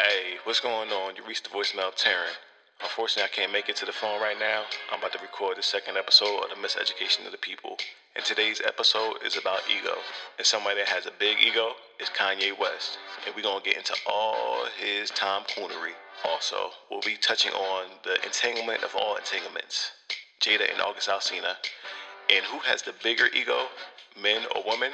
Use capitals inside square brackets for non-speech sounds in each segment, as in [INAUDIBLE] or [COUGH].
Hey, what's going on? You reached the voicemail of Tarrin. Unfortunately, I can't make it to the phone right now. I'm about to record the second episode of the Miseducation of the People. And today's episode is about ego. And somebody that has a big ego is Kanye West. And we're going to get into all his Tom Coonery. Also, we'll be touching on the entanglement of all entanglements Jada and August Alsina. And who has the bigger ego, men or women?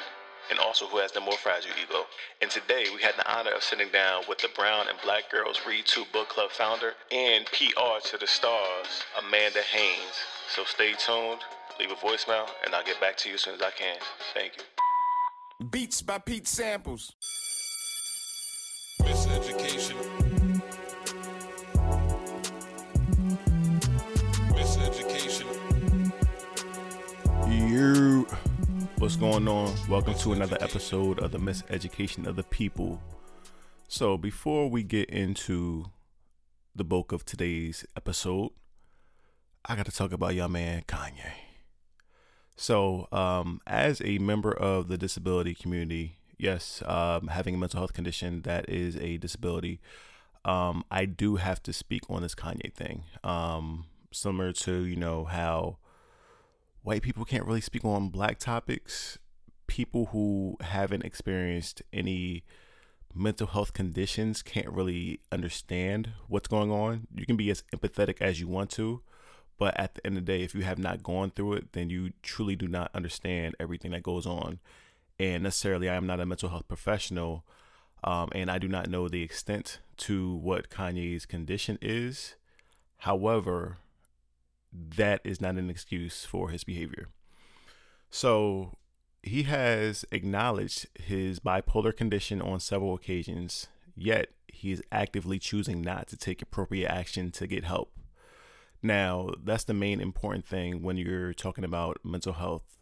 And also who has the more fragile ego. And today we had the honor of sitting down with the Brown and Black Girls Read Too Book Club founder and PR to the stars, Amanda Haynes. So stay tuned, leave a voicemail, and I'll get back to you as soon as I can. Thank you. Beats by Pete Samples. Miseducation. Miseducation. What's going on? Welcome to another episode of the Miseducation of the People. So, before we get into the bulk of today's episode, I got to talk about your man Kanye. So, um, as a member of the disability community, yes, um, having a mental health condition that is a disability, um, I do have to speak on this Kanye thing. Um, similar to you know how white people can't really speak on black topics. People who haven't experienced any mental health conditions can't really understand what's going on. You can be as empathetic as you want to, but at the end of the day, if you have not gone through it, then you truly do not understand everything that goes on. And necessarily, I am not a mental health professional, um, and I do not know the extent to what Kanye's condition is. However, that is not an excuse for his behavior. So he has acknowledged his bipolar condition on several occasions, yet he is actively choosing not to take appropriate action to get help. Now, that's the main important thing when you're talking about mental health.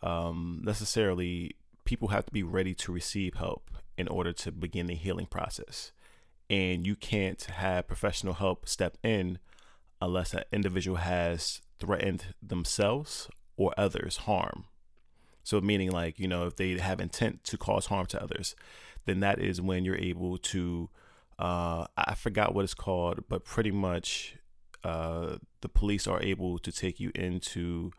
Um, necessarily, people have to be ready to receive help in order to begin the healing process. And you can't have professional help step in unless an individual has threatened themselves or others harm. So, meaning like, you know, if they have intent to cause harm to others, then that is when you're able to, uh, I forgot what it's called, but pretty much uh, the police are able to take you into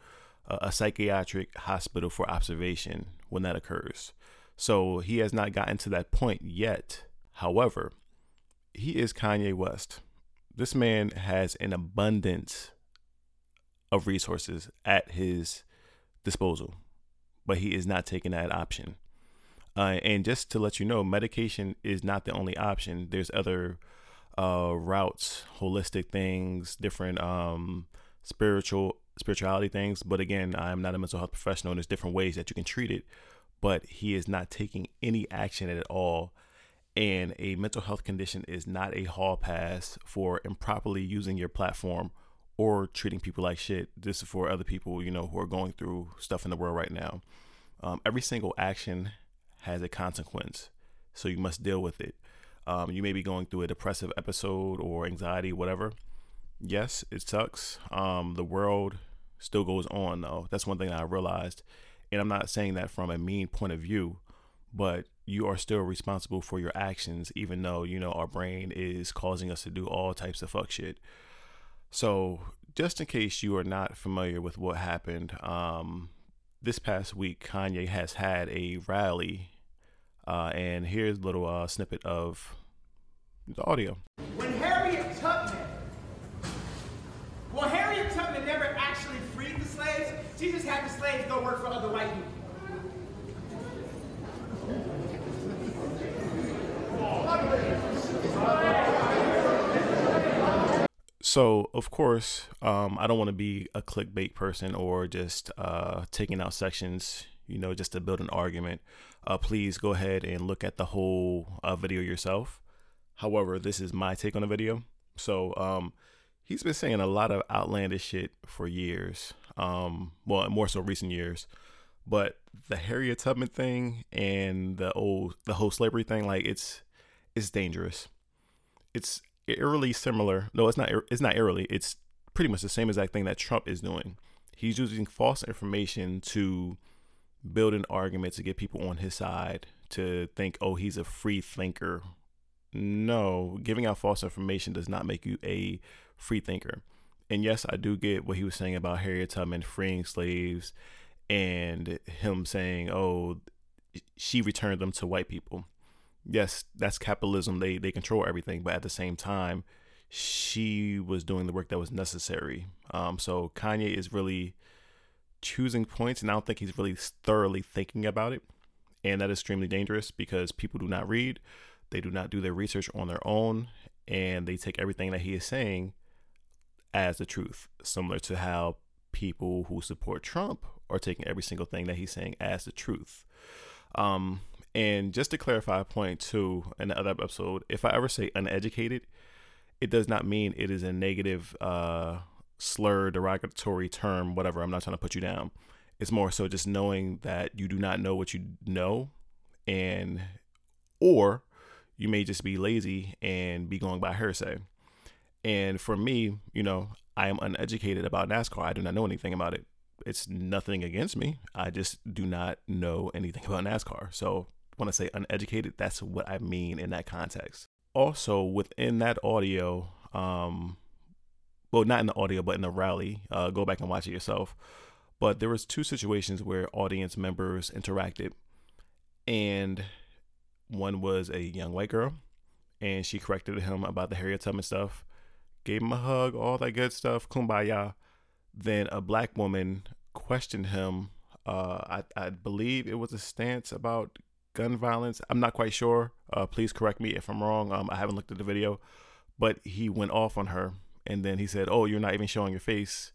a, a psychiatric hospital for observation when that occurs. So, he has not gotten to that point yet. However, he is Kanye West this man has an abundance of resources at his disposal, but he is not taking that option. Uh, and just to let you know, medication is not the only option. There's other uh, routes, holistic things, different um, spiritual spirituality things. But again, I'm not a mental health professional, and there's different ways that you can treat it. But he is not taking any action at all and a mental health condition is not a hall pass for improperly using your platform or treating people like shit. This is for other people, you know, who are going through stuff in the world right now. Um, every single action has a consequence, so you must deal with it. Um, you may be going through a depressive episode or anxiety, whatever. Yes, it sucks. Um, the world still goes on, though. That's one thing I realized. And I'm not saying that from a mean point of view, but you are still responsible for your actions, even though, you know, our brain is causing us to do all types of fuck shit. So, just in case you are not familiar with what happened, um, this past week, Kanye has had a rally, uh, and here's a little uh, snippet of the audio. When Harriet Tubman, well, Harriet Tubman never actually freed the slaves. She just had the slaves go work for other white people. So, of course, um, I don't want to be a clickbait person or just uh, taking out sections, you know, just to build an argument. Uh, please go ahead and look at the whole uh, video yourself. However, this is my take on the video. So, um, he's been saying a lot of outlandish shit for years. Um, well, more so recent years. But the Harriet Tubman thing and the old the whole slavery thing, like it's it's dangerous. It's eerily similar. No, it's not. It's not eerily. It's pretty much the same exact thing that Trump is doing. He's using false information to build an argument to get people on his side to think, oh, he's a free thinker, no, giving out false information does not make you a free thinker. And yes, I do get what he was saying about Harriet Tubman freeing slaves and him saying, "Oh, she returned them to white people." Yes, that's capitalism. They they control everything, but at the same time, she was doing the work that was necessary. Um, so Kanye is really choosing points, and I don't think he's really thoroughly thinking about it, and that is extremely dangerous because people do not read, they do not do their research on their own, and they take everything that he is saying as the truth, similar to how people who support Trump are taking every single thing that he's saying as the truth. Um, and just to clarify a point too, in the other episode, if I ever say uneducated, it does not mean it is a negative, uh, slur, derogatory term, whatever. I'm not trying to put you down. It's more so just knowing that you do not know what you know, and or you may just be lazy and be going by hearsay. And for me, you know, I am uneducated about NASCAR. I do not know anything about it. It's nothing against me. I just do not know anything [LAUGHS] about NASCAR. So when I say uneducated, that's what I mean in that context. Also, within that audio, um, well, not in the audio, but in the rally, uh, go back and watch it yourself. But there was two situations where audience members interacted, and one was a young white girl, and she corrected him about the Harriet Tubman stuff, gave him a hug, all that good stuff, kumbaya. Then a black woman questioned him. Uh, I, I believe it was a stance about gun violence. I'm not quite sure. Uh, please correct me if I'm wrong. Um, I haven't looked at the video, but he went off on her, and then he said, "Oh, you're not even showing your face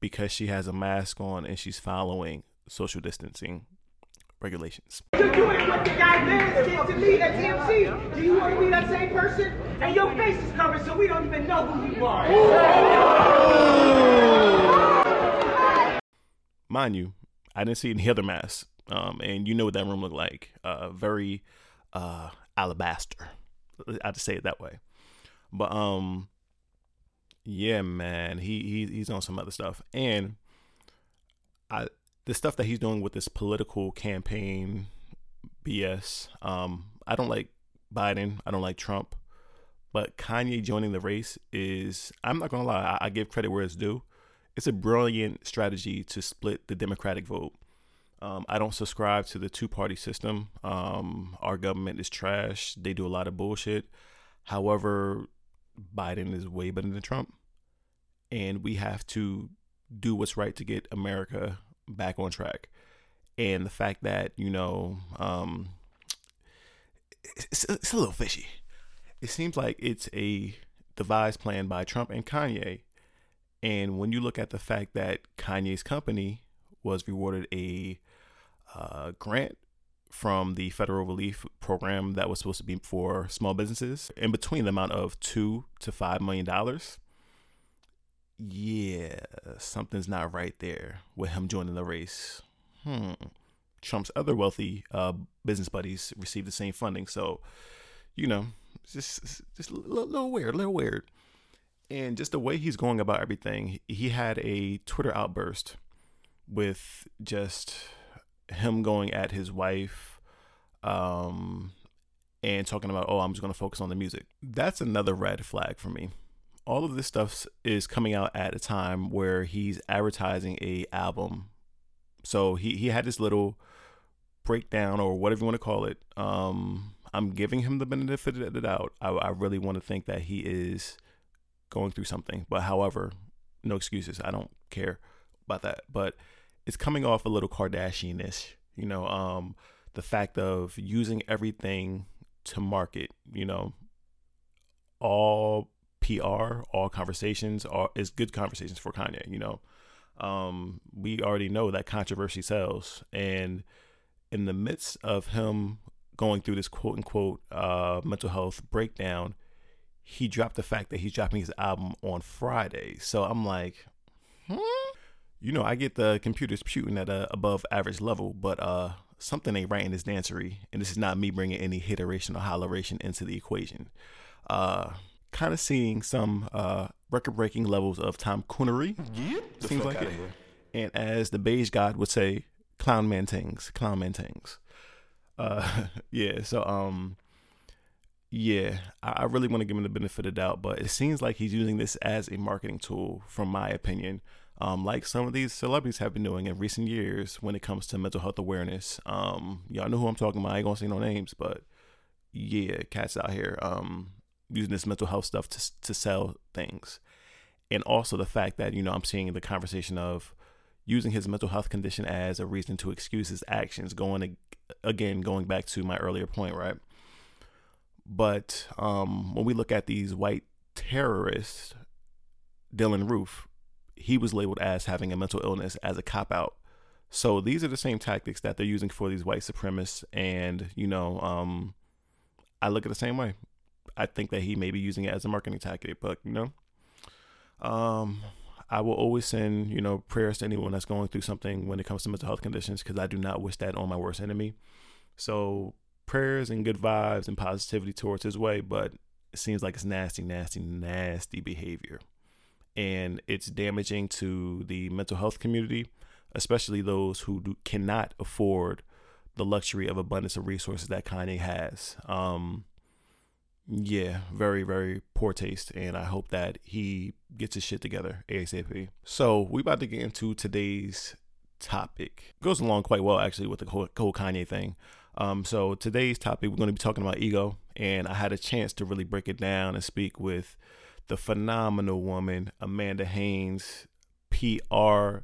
because she has a mask on and she's following social distancing regulations." You're doing what the guy Vance did to me at TMZ. Do you want to be that same person? And your face is covered so we don't even know who you are. mind you, I didn't see any other masks. Um, and you know what that room looked like. Uh, very uh, alabaster. I to say it that way. But um, yeah, man, he, he he's on some other stuff, and I the stuff that he's doing with this political campaign BS. Um, I don't like Biden. I don't like Trump. But Kanye joining the race is, I'm not gonna lie, I, I give credit where it's due. It's a brilliant strategy to split the Democratic vote. Um, I don't subscribe to the two party system. Um, our government is trash. They do a lot of bullshit. However, Biden is way better than Trump. And we have to do what's right to get America back on track. And the fact that, you know, um, it's, it's a little fishy. It seems like it's a devised plan by Trump and Kanye. And when you look at the fact that Kanye's company was rewarded a uh, grant from the federal relief program that was supposed to be for small businesses in between the amount of two to five million dollars. Yeah, something's not right there with him joining the race. Hmm. Trump's other wealthy uh, business buddies received the same funding, so you know, just just a little, little weird, a little weird. And just the way he's going about everything, he had a Twitter outburst with just him going at his wife um, and talking about, oh, I'm just going to focus on the music. That's another red flag for me. All of this stuff is coming out at a time where he's advertising a album. So he, he had this little breakdown or whatever you want to call it. Um, I'm giving him the benefit of the doubt. I, I really want to think that he is going through something. But however, no excuses. I don't care about that. But it's coming off a little Kardashian-ish, you know, um, the fact of using everything to market, you know, all PR, all conversations are is good conversations for Kanye, you know. Um, we already know that controversy sells. And in the midst of him going through this quote unquote uh, mental health breakdown, he dropped the fact that he's dropping his album on Friday. So I'm like, hmm? You know, I get the computers shooting at a above average level, but uh, something ain't right in this dancery, and this is not me bringing any hiteration or holleration into the equation. Uh, kind of seeing some uh, record-breaking levels of Tom Coonery. Seems like it. And as the beige god would say, clown man tings, clown man tings. Uh, [LAUGHS] yeah. So um, yeah, I, I really want to give him the benefit of the doubt, but it seems like he's using this as a marketing tool, from my opinion. Um, like some of these celebrities have been doing in recent years when it comes to mental health awareness. Um, y'all know who I'm talking about. I ain't gonna say no names, but yeah, cats out here um, using this mental health stuff to to sell things, and also the fact that you know I'm seeing the conversation of using his mental health condition as a reason to excuse his actions. Going again, going back to my earlier point, right? But um, when we look at these white terrorists, Dylann Roof, he was labeled as having a mental illness as a cop out. So these are the same tactics that they're using for these white supremacists, and you know, um, I look at the same way. I think that he may be using it as a marketing tactic, but you know, um, I will always send you know prayers to anyone that's going through something when it comes to mental health conditions because I do not wish that on my worst enemy. So prayers and good vibes and positivity towards his way, but it seems like it's nasty, nasty, nasty behavior. And it's damaging to the mental health community, especially those who do, cannot afford the luxury of abundance of resources that Kanye has. Um, yeah, very, very poor taste. And I hope that he gets his shit together ASAP. So we about to get into today's topic. Goes along quite well actually with the whole, whole Kanye thing. Um, so today's topic, we're going to be talking about ego, and I had a chance to really break it down and speak with the phenomenal woman Amanda Haynes, PR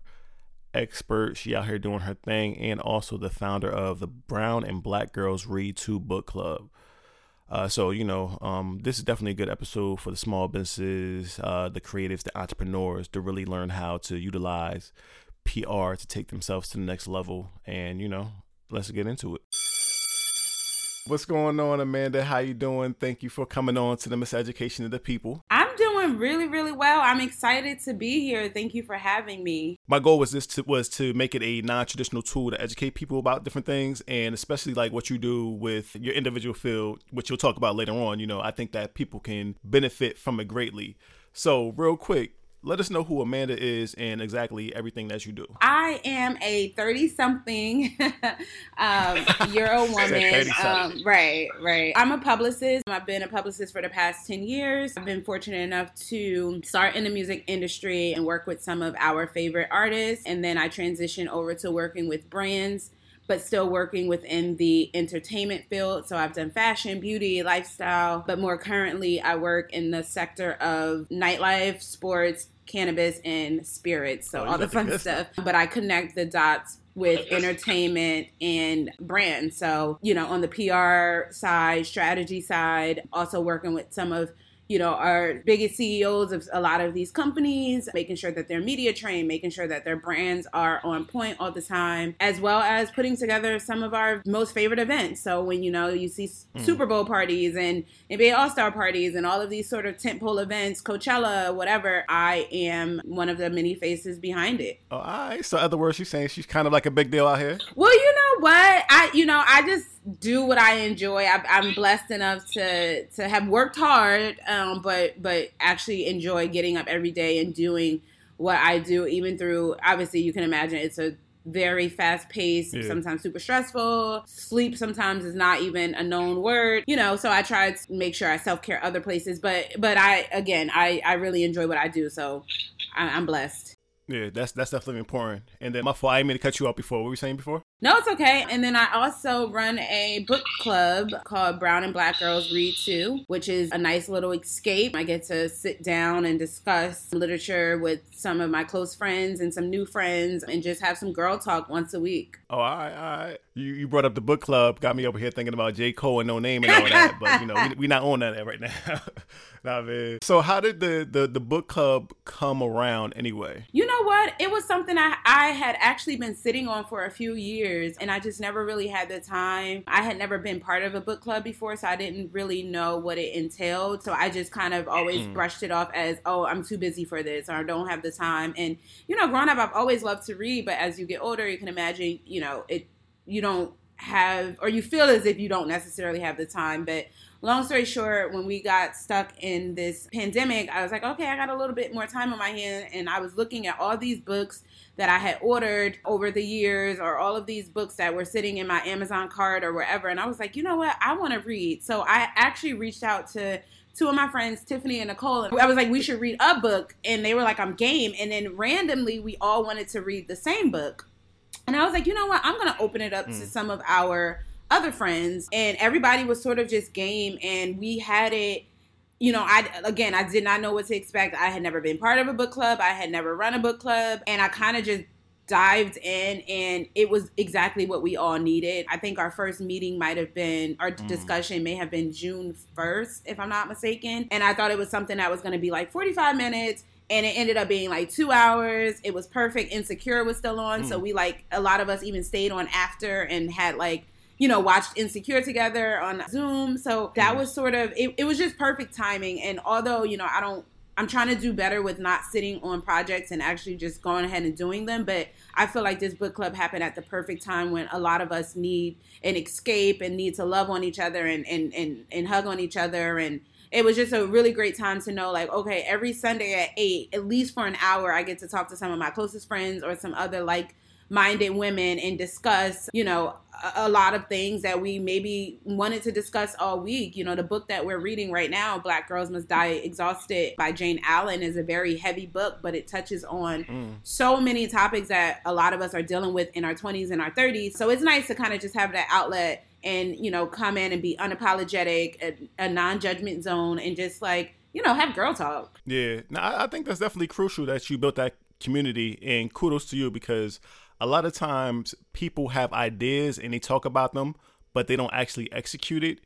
expert. She out here doing her thing, and also the founder of the Brown and Black Girls Read Too Book Club. Uh, so you know, um, this is definitely a good episode for the small businesses, uh, the creatives, the entrepreneurs to really learn how to utilize PR to take themselves to the next level. And you know, let's get into it. What's going on, Amanda? How you doing? Thank you for coming on to the Miseducation of the People. I'm doing really, really well. I'm excited to be here. Thank you for having me. My goal was this to, was to make it a non-traditional tool to educate people about different things, and especially like what you do with your individual field, which you'll talk about later on. You know, I think that people can benefit from it greatly. So, real quick, let us know who Amanda is and exactly everything that you do. I am a 30 something [LAUGHS] um, Euro [LAUGHS] woman. Um, right, right. I'm a publicist. I've been a publicist for the past 10 years. I've been fortunate enough to start in the music industry and work with some of our favorite artists. And then I transitioned over to working with brands but still working within the entertainment field. So I've done fashion, beauty, lifestyle, but more currently, I work in the sector of nightlife, sports, cannabis, and spirits. So oh, all the fun stuff. But I connect the dots with [LAUGHS] entertainment and brand. So, you know, on the PR side, strategy side, also working with some of you know, our biggest CEOs of a lot of these companies, making sure that they're media trained, making sure that their brands are on point all the time, as well as putting together some of our most favorite events. So when you know you see mm. Super Bowl parties and NBA All Star parties and all of these sort of tentpole events, Coachella, whatever, I am one of the many faces behind it. Oh, all right. So, other words, she's saying she's kind of like a big deal out here. Well, you know what? I, you know, I just do what I enjoy. I, am blessed enough to to have worked hard, um, but but actually enjoy getting up every day and doing what I do. Even through obviously, you can imagine it's a very fast paced, yeah. sometimes super stressful. Sleep sometimes is not even a known word, you know. So I try to make sure I self care other places, but but I again I I really enjoy what I do, so I, I'm blessed. Yeah, that's that's definitely important. And then my fault, I didn't mean to cut you off before. What were you saying before? No, it's okay. And then I also run a book club called Brown and Black Girls Read Too, which is a nice little escape. I get to sit down and discuss literature with some of my close friends and some new friends and just have some girl talk once a week. Oh, all right, all right. You, you brought up the book club, got me over here thinking about J. Cole and Noname and all that. but, you know, we're we not on that right now. [LAUGHS] nah, man. So, how did the, the, the book club come around anyway? You know what? It was something I, I had actually been sitting on for a few years years and I just never really had the time. I had never been part of a book club before, so I didn't really know what it entailed. So I just kind of always mm. brushed it off as, oh, I'm too busy for this or I don't have the time. And, you know, growing up, I've always loved to read, but as you get older, you can imagine, you know, it, you don't have or you feel as if you don't necessarily have the time but long story short when we got stuck in this pandemic i was like okay i got a little bit more time on my hand and i was looking at all these books that i had ordered over the years or all of these books that were sitting in my amazon cart or wherever and i was like you know what i want to read so i actually reached out to two of my friends, Tiffany and Nicole, and I was like, we should read a book. And they were like, I'm game. And then randomly, we all wanted to read the same book. And I was like, you know what? I'm going to open it up mm. to some of our other friends. And everybody was sort of just game. And we had it, you know, I, again, I did not know what to expect. I had never been part of a book club, I had never run a book club. And I kind of just dived in and it was exactly what we all needed. I think our first meeting might have been, our mm. discussion may have been June 1st, if I'm not mistaken. And I thought it was something that was going to be like 45 minutes and it ended up being like two hours. It was perfect. Insecure was still on, mm. so we like a lot of us even stayed on after and had like you know watched Insecure together on Zoom. So that was sort of it, it was just perfect timing. And although you know I don't. I'm trying to do better with not sitting on projects and actually just going ahead and doing them. But I feel like this book club happened at the perfect time when a lot of us need an escape and need to love on each other and and and, and hug on each other and it was just a really great time to know like okay every sunday at 8 at least for an hour i get to talk to some of my closest friends or some other like minded women and discuss you know a, lot of things that we maybe wanted to discuss all week you know the book that we're reading right now black girls must die exhausted by Jayne Allen is a very heavy book but it touches on mm. so many topics that a lot of us are dealing with in our 20s and our 30s so it's nice to kind of just have that outlet and you know come in and be unapologetic, a, a non-judgment zone, and just like you know have girl talk. Yeah, now I think that's definitely crucial that you built that community, and kudos to you because a lot of times people have ideas and they talk about them, but they don't actually execute it.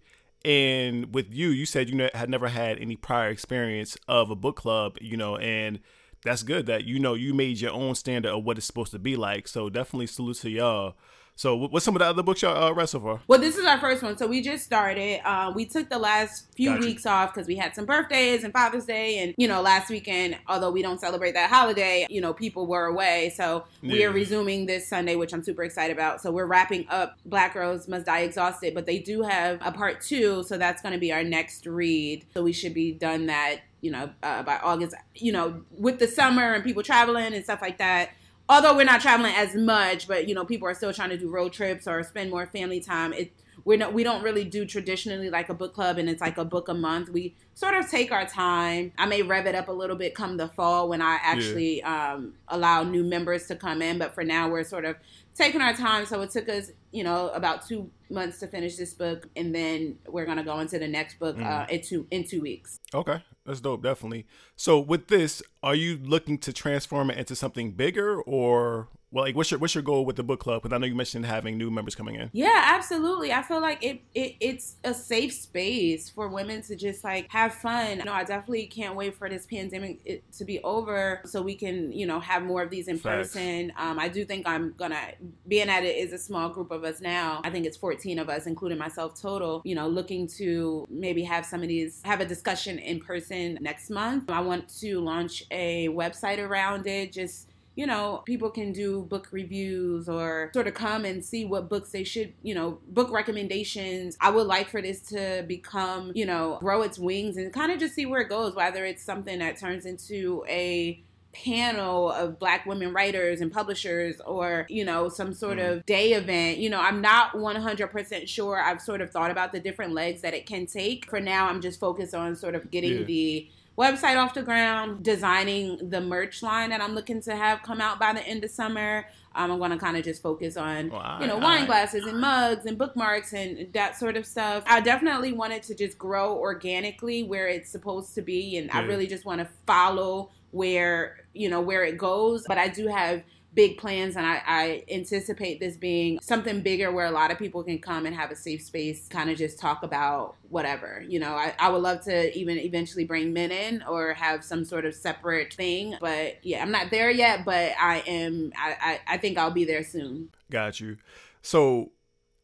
And with you, you said you had never had any prior experience of a book club, you know, and that's good that you know you made your own standard of what it's supposed to be like. So definitely salute to y'all so, what's some of the other books y'all uh, read so far? Well, this is our first one. So we just started. Uh, we took the last few gotcha. weeks off because we had some birthdays and Father's Day, and you know, last weekend. Although we don't celebrate that holiday, you know, people were away. So yeah. we are resuming this Sunday, which I'm super excited about. So we're wrapping up Black Girls Must Die Exhausted, but they do have a part two, so that's going to be our next read. So we should be done that you know, uh, by August, you know, with the summer and people traveling and stuff like that although we're not traveling as much, but you know, people are still trying to do road trips or spend more family time. It we're not we don't really do traditionally like a book club and it's like a book a month. We sort of take our time. I may rev it up a little bit come the fall when I actually yeah. um, allow new members to come in, but for now we're sort of taking our time. So it took us, you know, about two months to finish this book, and then we're gonna go into the next book mm. uh, in two in two weeks. Okay, that's dope, definitely. So with this, are you looking to transform it into something bigger, or well, like what's your what's your goal with the book club? Because I know you mentioned having new members coming in. Yeah, absolutely. I feel like it, it it's a safe space for women to just like have fun. You know, I definitely can't wait for this pandemic to be over so we can you know have more of these in Facts. person. Um, I do think I'm gonna being at it is a small group of us now. I think it's 14 of us, including myself total. You know, looking to maybe have some of these have a discussion in person next month. I want to launch a website around it. Just you know, people can do book reviews or sort of come and see what books they should, you know, book recommendations. I would like for this to become, you know, grow its wings and kind of just see where it goes, whether it's something that turns into a panel of black women writers and publishers or you know some sort mm. of day event you know i'm not 100% sure i've sort of thought about the different legs that it can take for now i'm just focused on sort of getting yeah. the website off the ground, designing the merch line that I'm looking to have come out by the end of summer. Um, I'm going to kind of just focus on, well, you know, wine glasses and mugs and bookmarks and that sort of stuff. I definitely wanted to just grow organically where it's supposed to be, and yeah. I really just want to follow where you know where it goes. But I do have big plans and I, I, anticipate this being something bigger where a lot of people can come and have a safe space kind of just talk about whatever you know? I, I would love to even eventually bring men in or have some sort of separate thing but yeah i'm not there yet but i am i, I, I think i'll be there soon. Got you. So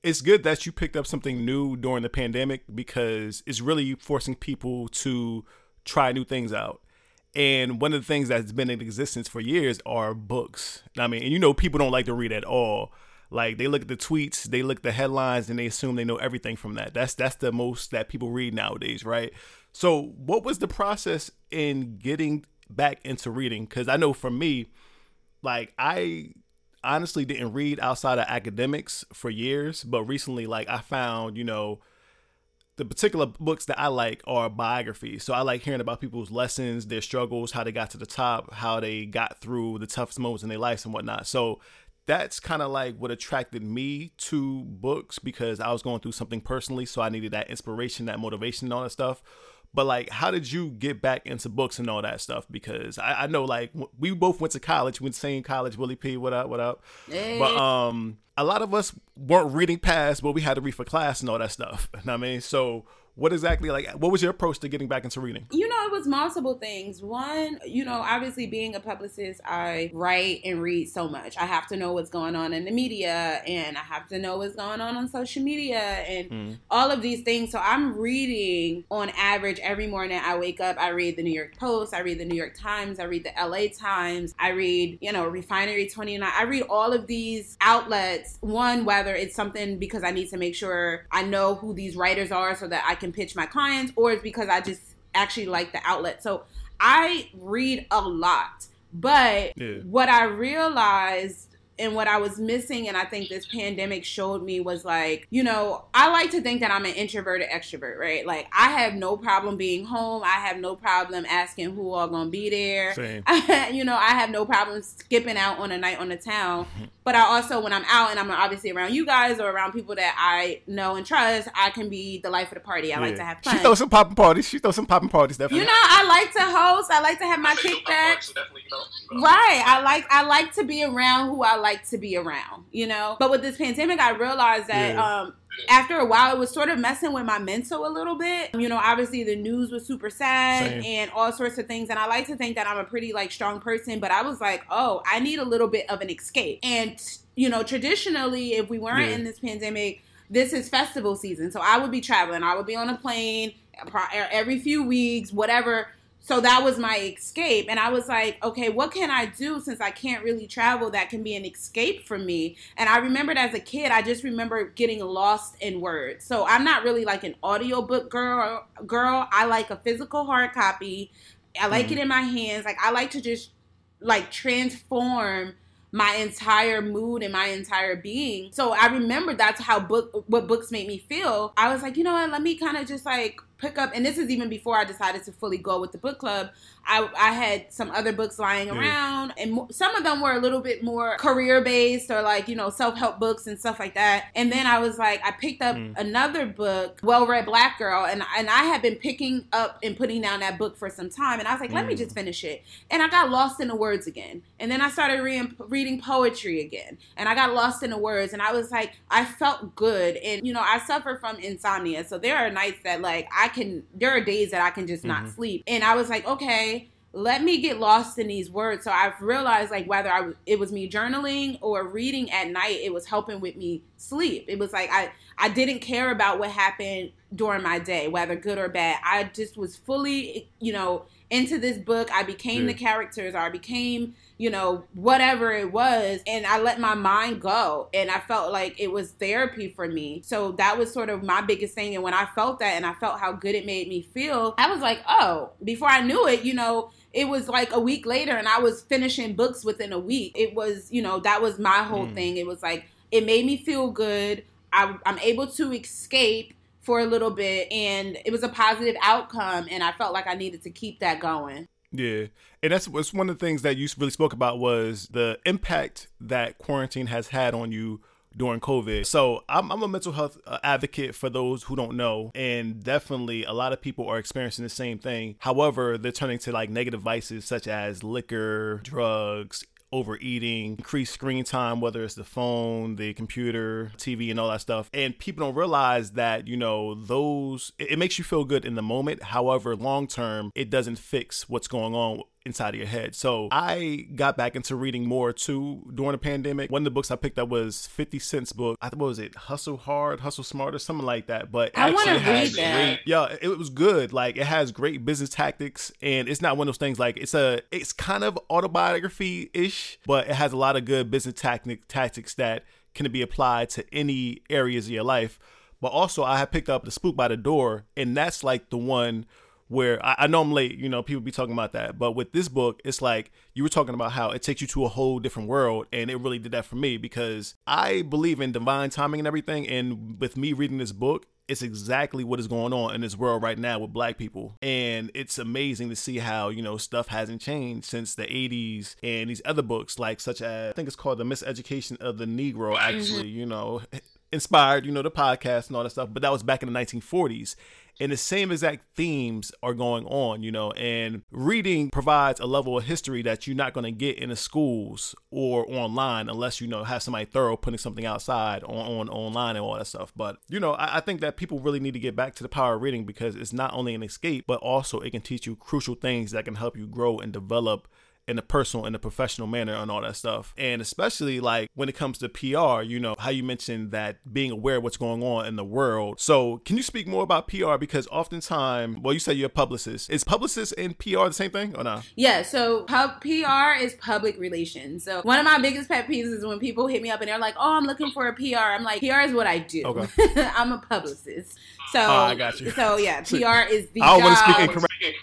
it's good that you picked up something new during the pandemic because it's really forcing people to try new things out and one of the things that's been in existence for years are books. I mean, and you know, people don't like to read at all. Like they look at the tweets, they look at the headlines, and they assume they know everything from that. That's that's the most that people read nowadays, right? So, what was the process in getting back into reading? Because I know for me, like I honestly didn't read outside of academics for years, but recently, like I found, you know, the particular books that I like are biographies. So I like hearing about people's lessons, their struggles, how they got to the top, how they got through the toughest moments in their lives and whatnot. So that's kind of like what attracted me to books because I was going through something personally. So I needed that inspiration, that motivation, and all that stuff. But like, how did you get back into books and all that stuff? Because I, I know like we both went to college, we went to same college. Willie P, what up, what up? Hey. But um, a lot of us weren't reading past but we had to read for class and all that stuff. [LAUGHS] You know what I mean? So what exactly like what was your approach to getting back into reading? You know it was multiple things. One you know obviously being a publicist i write and read so much. I have to know what's going on in the media and i have to know what's going on on social media and mm. all of these things. So i'm reading on average every morning i wake up i read the new york post i read the new york times i read the la times i read you know refinery 29 i read all of these outlets. One whether it's something because i need to make sure i know who these writers are so that i can can pitch my clients or it's because I just actually like the outlet. So I read a lot. But yeah. what I realized and what I was missing, and I think this pandemic showed me was like, you know, I like to think that I'm an introverted extrovert, right? Like I have no problem being home. I have no problem asking who all gonna be there. [LAUGHS] You know, I have no problem skipping out on a night on the town. Mm-hmm. But I also, when I'm out and I'm obviously around you guys or around people that I know and trust, I can be the life of the party. I yeah. like to have fun. She throws some popping parties. She throws some popping parties, definitely. You know, I like to host. I like to have my kickbacks. Right. I like I like to be around who I like to be around. You know. But with this pandemic, I realized that yeah. um, after a while, it was sort of messing with my mental a little bit. You know, obviously the news was super sad Same. and all sorts of things. And I like to think that I'm a pretty like strong person, but I was like, oh, I need a little bit of an escape. And you know, traditionally, if we weren't yeah. in this pandemic, this is festival season. So I would be traveling. I would be on a plane every few weeks, whatever so that was my escape. And i was like okay what can i do since i can't really travel that can be an escape for me? And i remembered as a kid i just remember getting lost in words. So i'm not really like an audiobook girl girl. I like a physical hard copy. I like mm. it in my hands. Like i like to just like transform my entire mood and my entire being. So I remember that's how book what books made me feel. I was like, you know what, let me kind of just like pick up and this is even before I decided to fully go with the book club. I, I had some other books lying yeah. around and some of them were a little bit more career based or like, you know, self-help books and stuff like that. And then I was like I picked up mm. another book, Well-Read Black Girl, and and I had been picking up and putting down that book for some time and I was like, mm. let me mm. just finish it. And I got lost in the words again. And then I started re- reading poetry again. And I got lost in the words and I was like I felt good and you know, I suffer from insomnia. So there are nights that like I I can there are days that I can just not mm-hmm. sleep. And I was like, okay, let me get lost in these words. So I've realized like whether I it was me journaling or reading at night, it was helping with me sleep. It was like I I didn't care about what happened during my day, whether good or bad. I just was fully, you know, into this book. I became yeah. the characters, or I became you know, whatever it was. And I let my mind go. And I felt like it was therapy for me. So that was sort of my biggest thing. And when I felt that and I felt how good it made me feel, I was like, oh, before I knew it, you know, it was like a week later and I was finishing books within a week. It was, you know, that was my whole mm. thing. It was like, it made me feel good. I, I'm able to escape for a little bit and it was a positive outcome and I felt like I needed to keep that going. Yeah, and that's what's one of the things that you really spoke about was the impact that quarantine has had on you during COVID. So I'm, I'm a mental health uh, advocate for those who don't know, and definitely a lot of people are experiencing the same thing. However, they're turning to like negative vices such as liquor, drugs, overeating, increased screen time, whether it's the phone, the computer, TV, and all that stuff. And people don't realize that, you know, those, it, makes you feel good in the moment. However, long term, it doesn't fix what's going on inside of your head. So I got back into reading more too during the pandemic. One of the books I picked up was 50 Cent's book. I thought, what was it? Hustle Hard, Hustle Smart, or something like that. But I want to read that. Great, yeah, it was good. Like it has great business tactics, and it's not one of those things like it's a, it's kind of autobiography ish, but it has a lot of good business tactic tactics that can be applied to any areas of your life? But also, I have picked up the Spook by the Door, and that's like the one where I, I, know I'm late, you know, people be talking about that. But with this book, it's like you were talking about how it takes you to a whole different world. And it really did that for me because I believe in divine timing and everything. And with me reading this book, it's exactly what is going on in this world right now with black people. And it's amazing to see how, you know, stuff hasn't changed since the 80s and these other books, like such as, I think it's called The Miseducation of the Negro, mm-hmm. actually, you know, [LAUGHS] inspired, you know, the podcast and all that stuff. But that was back in the 1940s and the same exact themes are going on, you know, and reading provides a level of history that you're not going to get in the schools or online unless you know have somebody thorough putting something outside on, on online and all that stuff. But you know, I, I think that people really need to get back to the power of reading because it's not only an escape, but also it can teach you crucial things that can help you grow and develop in a personal and a professional manner and all that stuff. And especially like when it comes to PR, you know, how you mentioned that being aware of what's going on in the world. So can you speak more about PR? Because oftentimes, well, you say you're a publicist. Is publicist and PR the same thing or not? Yeah, so pub- PR is public relations. So one of my biggest pet peeves is when people hit me up and they're like, oh, I'm looking for a PR. I'm like, PR is what I do. Okay. [LAUGHS] I'm a publicist. So, oh, I got you. So yeah, [LAUGHS] PR is the I don't want to speak incorrectly.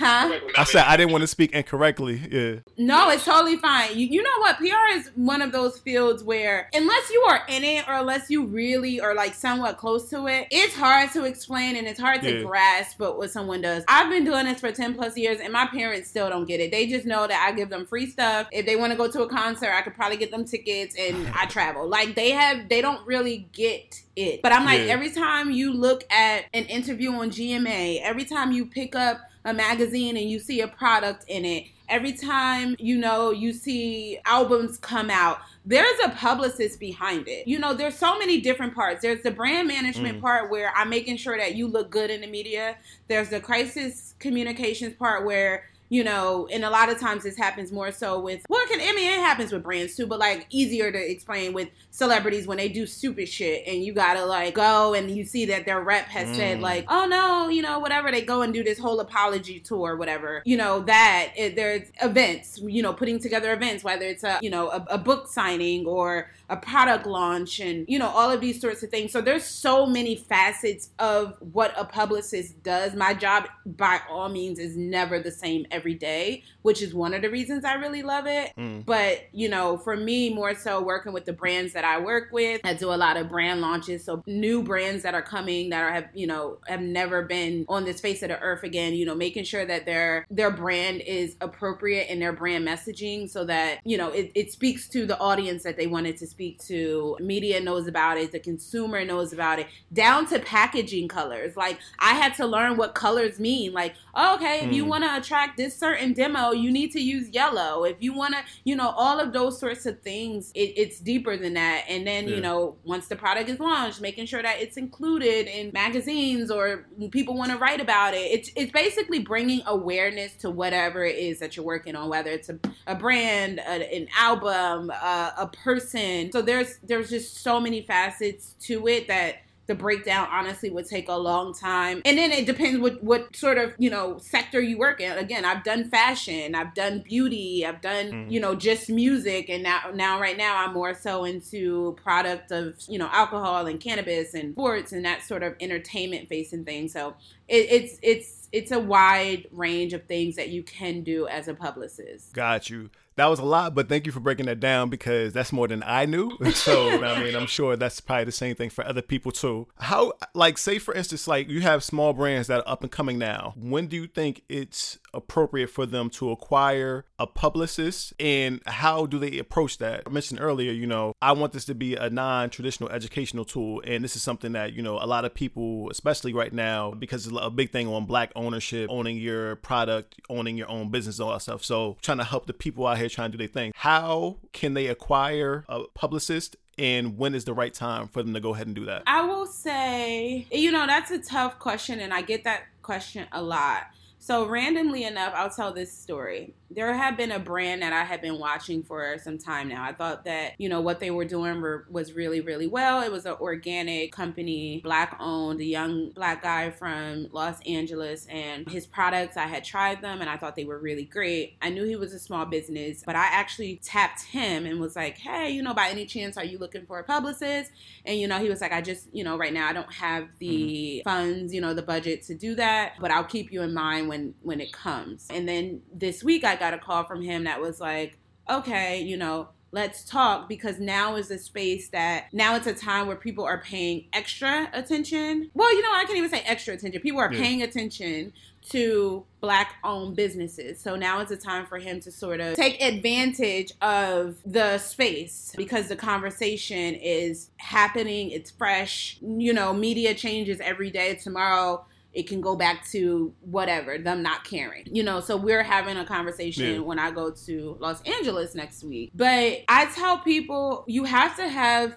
Huh? I said I didn't want to speak incorrectly. Yeah. No, it's totally fine. You, you know what? PR is one of those fields where unless you are in it or unless you really are like somewhat close to it, it's hard to explain and it's hard to yeah. grasp what someone does. I've been doing this for 10 plus years and my parents still don't get it. They just know that I give them free stuff. If they want to go to a concert, I could probably get them tickets and [LAUGHS] I travel. Like they have they don't really get it. But I'm like yeah. every time you look at an interview on GMA, every time you pick up a magazine and you see a product in it, every time you know you see albums come out, there's a publicist behind it. You know, there's so many different parts. There's the brand management mm. part where I'm making sure that you look good in the media. There's the crisis communications part where you know, and a lot of times this happens more so with well, it can I mean it happens with brands too, but like easier to explain with celebrities when they do stupid shit and you gotta like go and you see that their rep has mm. said like, oh no, you know, whatever, they go and do this whole apology tour, whatever. You know, that it, there's events, you know, putting together events, whether it's a you know, a, a book signing or a product launch and you know, all of these sorts of things. So there's so many facets of what a publicist does. My job by all means is never the same every day, which is one of the reasons I really love it. Mm. But, you know, for me, more so working with the brands that I work with, I do a lot of brand launches. So new brands that are coming that are have, you know, have never been on this face of the earth again, you know, making sure that their their brand is appropriate in their brand messaging so that, you know, it, it speaks to the audience that they wanted to speak to. Media knows about it, the consumer knows about it, down to packaging colors. Like I had to learn what colors mean. Like, oh, okay, mm. if you hmm. want to attract this this certain demo, you need to use yellow. If you want to, you know, all of those sorts of things, it, it's deeper than that. And then, yeah. you know, once the product is launched, making sure that it's included in magazines or people want to write about it. It's, it's basically bringing awareness to whatever it is that you're working on, whether it's a, a brand, a, an album, a, a person. So there's there's just so many facets to it that the breakdown honestly would take a long time. And then it depends what what sort of, you know, sector you work in. Again, I've done fashion, I've done beauty, I've done, mm. you know, just music and now now right now I'm more so into product of, you know, alcohol and cannabis and sports and that sort of entertainment facing thing. So it, it's it's it's a wide range of things that you can do as a publicist. Got you that was a lot, but thank you for breaking that down because that's more than I knew. So [LAUGHS] I mean, I'm sure that's probably the same thing for other people too. How, like, say for instance, like you have small brands that are up and coming now. When do you think it's appropriate for them to acquire a publicist, and how do they approach that? I mentioned earlier, you know, I want this to be a non-traditional educational tool, and this is something that you know a lot of people, especially right now, because it's a big thing on Black ownership, owning your product, owning your own business, all that stuff. So trying to help the people out here trying to do their thing. How can they acquire a publicist and when is the right time for them to go ahead and do that? I will say, you know, that's a tough question, and I get that question a lot. So, randomly enough, I'll tell this story. There had been a brand that I had been watching for some time now. I thought that, you know, what they were doing were, was really, really well. It was an organic company, black owned, a young black guy from Los Angeles. And his products, I had tried them and I thought they were really great. I knew he was a small business, but I actually tapped him and was like, hey, you know, by any chance, are you looking for a publicist? And, you know, he was like, I just, you know, right now I don't have the mm-hmm. funds, you know, the budget to do that, but I'll keep you in mind when, when it comes. And then this week I got a call from him that was like, okay, you know, let's talk because now is a space that now it's a time where people are paying extra attention. Well, you know, I can't even say extra attention. People are yeah. paying attention to black owned businesses. So now it's a time for him to sort of take advantage of the space because the conversation is happening, it's fresh. You know, media changes every day. Tomorrow it can go back to whatever them not caring. You know so we're having a conversation yeah. when i go to los angeles next week. But i tell people you have to have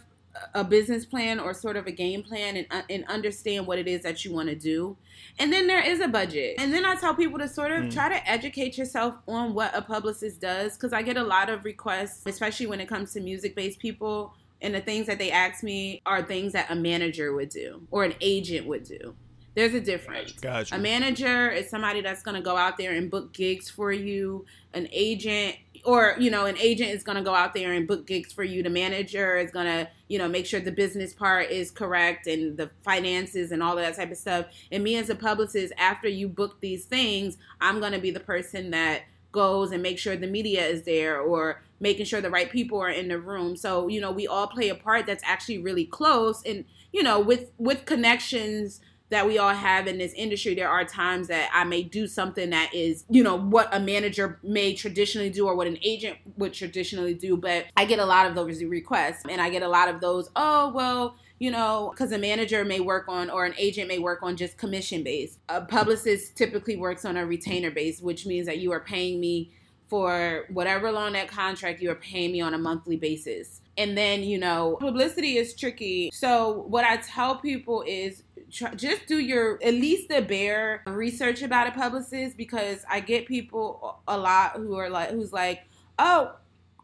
a business plan or sort of a game plan and, uh, and understand what it is that you want to do. And then there is a budget. And then i tell people to sort of mm. try to educate yourself on what a publicist does because i get a lot of requests especially when it comes to music based people. And the things that they ask me are things that a manager would do or an agent would do there's a difference. Gotcha. A manager is somebody that's going to go out there and book gigs for you. An agent, or you know, an agent is going to go out there and book gigs for you. The manager is going to, you know, make sure the business part is correct and the finances and all of that type of stuff. And me as a publicist, after you book these things, I'm going to be the person that goes and make sure the media is there or making sure the right people are in the room. So, you know, we all play a part that's actually really close and, you know, with with connections that we all have in this industry, there are times that I may do something that is, you know, what a manager may traditionally do or what an agent would traditionally do. But I get a lot of those requests and I get a lot of those, oh, well, you know, because a manager may work on or an agent may work on just commission based. A publicist typically works on a retainer base, which means that you are paying me for whatever along that contract, you are paying me on a monthly basis. And then, you know, publicity is tricky. So, what I tell people is try, just do your at least the bare research about a publicist because I get people a lot who are like who's like, "Oh,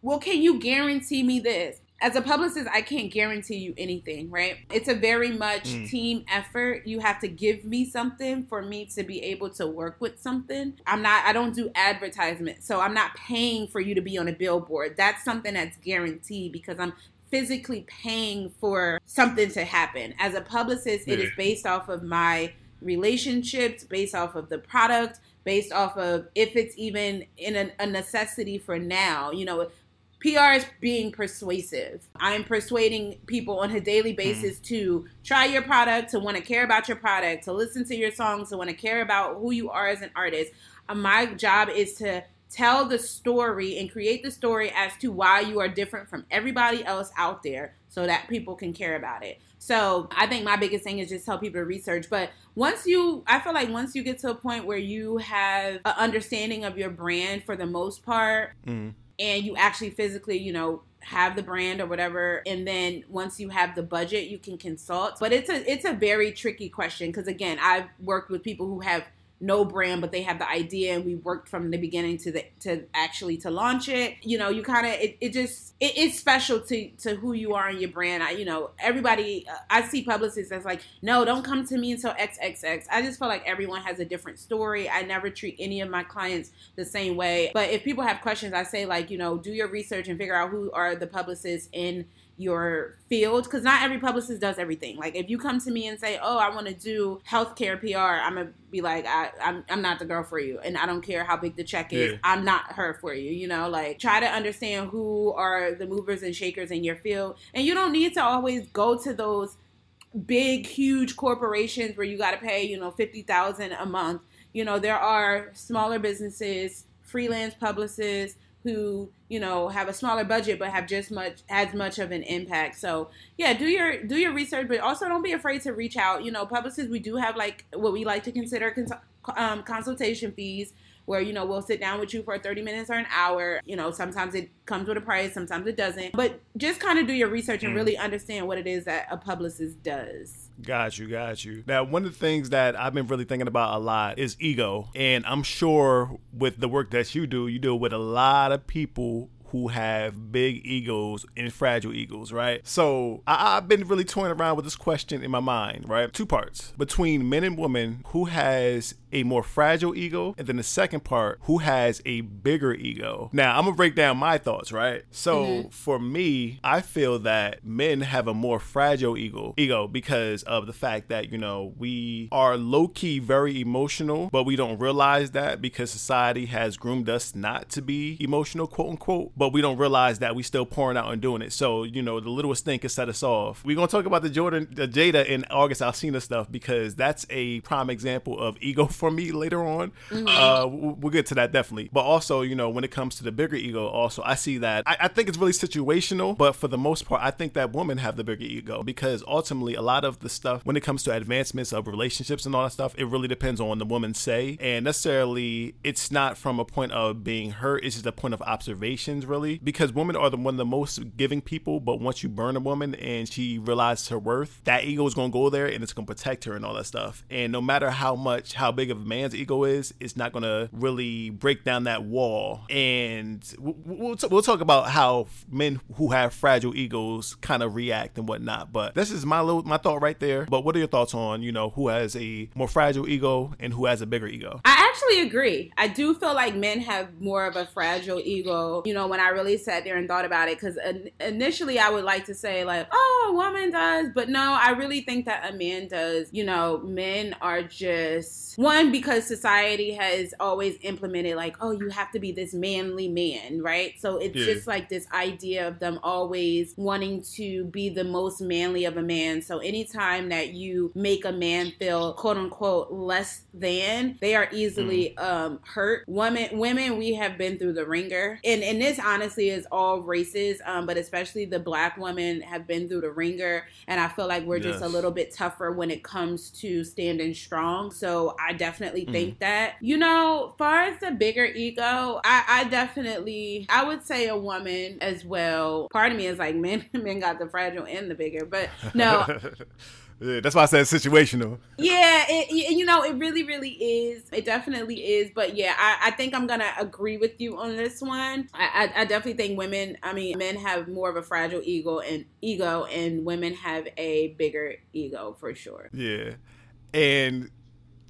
well can you guarantee me this?" As a publicist, I can't guarantee you anything, right? It's a very much mm. team effort. You have to give me something for me to be able to work with something. I'm not I don't do advertisement. So I'm not paying for you to be on a billboard. That's something that's guaranteed because I'm physically paying for something to happen. As a publicist, yeah. it is based off of my relationships, based off of the product, based off of if it's even in a, a necessity for now. You know, PR is being persuasive. I'm persuading people on a daily hmm. basis mm. to try your product, to want to care about your product, to listen to your songs, to want to care about who you are as an artist. Uh, my job is to tell the story and create the story as to why you are different from everybody else out there so that people can care about it. So I think my biggest thing is just tell people to research. But once you, I feel like once you get to a point where you have an understanding of your brand for the most part, mm. and you actually physically, you know, have the brand or whatever and then once you have the budget you can consult but it's a it's a very tricky question because again i've worked with people who have no brand but they have the idea and we worked from the beginning to the to actually to launch it. You know you kind of it, it just it is special to to who you are in your brand. I you know everybody uh, i see publicists that's like no don't come to me until xxx i just feel like everyone has a different story. I never treat any of my clients the same way. But if people have questions i say like you know do your research and figure out who are the publicists in your field because not every publicist does everything. Like if you come to me and say, "Oh, I want to do healthcare PR," I'm gonna be like, I, I'm, I'm not the girl for you, and I don't care how big the check is. Yeah. I'm not her for you. You know, like try to understand who are the movers and shakers in your field, and you don't need to always go to those big, huge corporations where you got to pay, you know, fifty thousand a month. You know, there are smaller businesses, freelance publicists who you know have a smaller budget but have just much as much of an impact so yeah do your do your research but also don't be afraid to reach out you know publicists we do have like what we like to consider cons- um, consultation fees where you know we'll sit down with you for 30 minutes or an hour. You know, sometimes it comes with a price, sometimes it doesn't. But just kind of do your research and mm. really understand what it is that a publicist does. Got you, got you. Now, one of the things that I've been really thinking about a lot is ego. And I'm sure with the work that you do, you deal with a lot of people who have big egos and fragile egos, right? So I- have been really toying around with this question in my mind, right? Two parts between men and women who has a more fragile ego, and then the second part, who has a bigger ego. Now, I'm gonna break down my thoughts, right? So, mm-hmm. for me, I feel that men have a more fragile ego, ego because of the fact that you know we are low key very emotional, but we don't realize that because society has groomed us not to be emotional, quote unquote. But we don't realize that we still pouring out and doing it. So, you know, the littlest thing can set us off. We're gonna talk about the Jordan, the Jada and August Alsina stuff because that's a prime example of ego [LAUGHS] for me later on. Mm-hmm. Uh, we'll get to that definitely. But also, you know, when it comes to the bigger ego, also I see that I, I think it's really situational. But for the most part, I think that women have the bigger ego because ultimately, a lot of the stuff when it comes to advancements of relationships and all that stuff, it really depends on the woman's say, and necessarily it's not from a point of being hurt. It's just a point of observations, really, because women are the one of the most giving people. But once you burn a woman and she realizes her worth, that ego is going to go there and it's going to protect her and all that stuff. And no matter how much, how big of a man's ego is, it's not going to really break down that wall. And we'll, t- we'll talk about how men who have fragile egos kind of react and whatnot. But this is my little, my thought right there. But what are your thoughts on, you know, who has a more fragile ego and who has a bigger ego? I actually agree. I do feel like men have more of a fragile ego, you know, when I really sat there and thought about it. Because initially I would like to say, like, oh, a woman does. But no, I really think that a man does. You know, men are just, one, because society has always implemented like, oh, you have to be this manly man, right? So it's yeah. just like this idea of them always wanting to be the most manly of a man. So anytime that you make a man feel quote unquote less than, they are easily mm. um, hurt. Women, women, we have been through the ringer, and in this honestly is all races, um, but especially the black women have been through the ringer, and I feel like we're yes. just a little bit tougher when it comes to standing strong. So I definitely mm. think think that. You know, far as the bigger ego, I, I definitely I would say a woman as well. Part of me is like [LAUGHS] men men got the fragile and the bigger, but no. [LAUGHS] Yeah, that's why I said situational. Yeah, it, you know, it really, really is. It definitely is. But yeah, I, I think I'm gonna agree with you on this one. I, I, I, definitely think women. I mean, men have more of a fragile ego and ego, and women have a bigger ego for sure. Yeah, and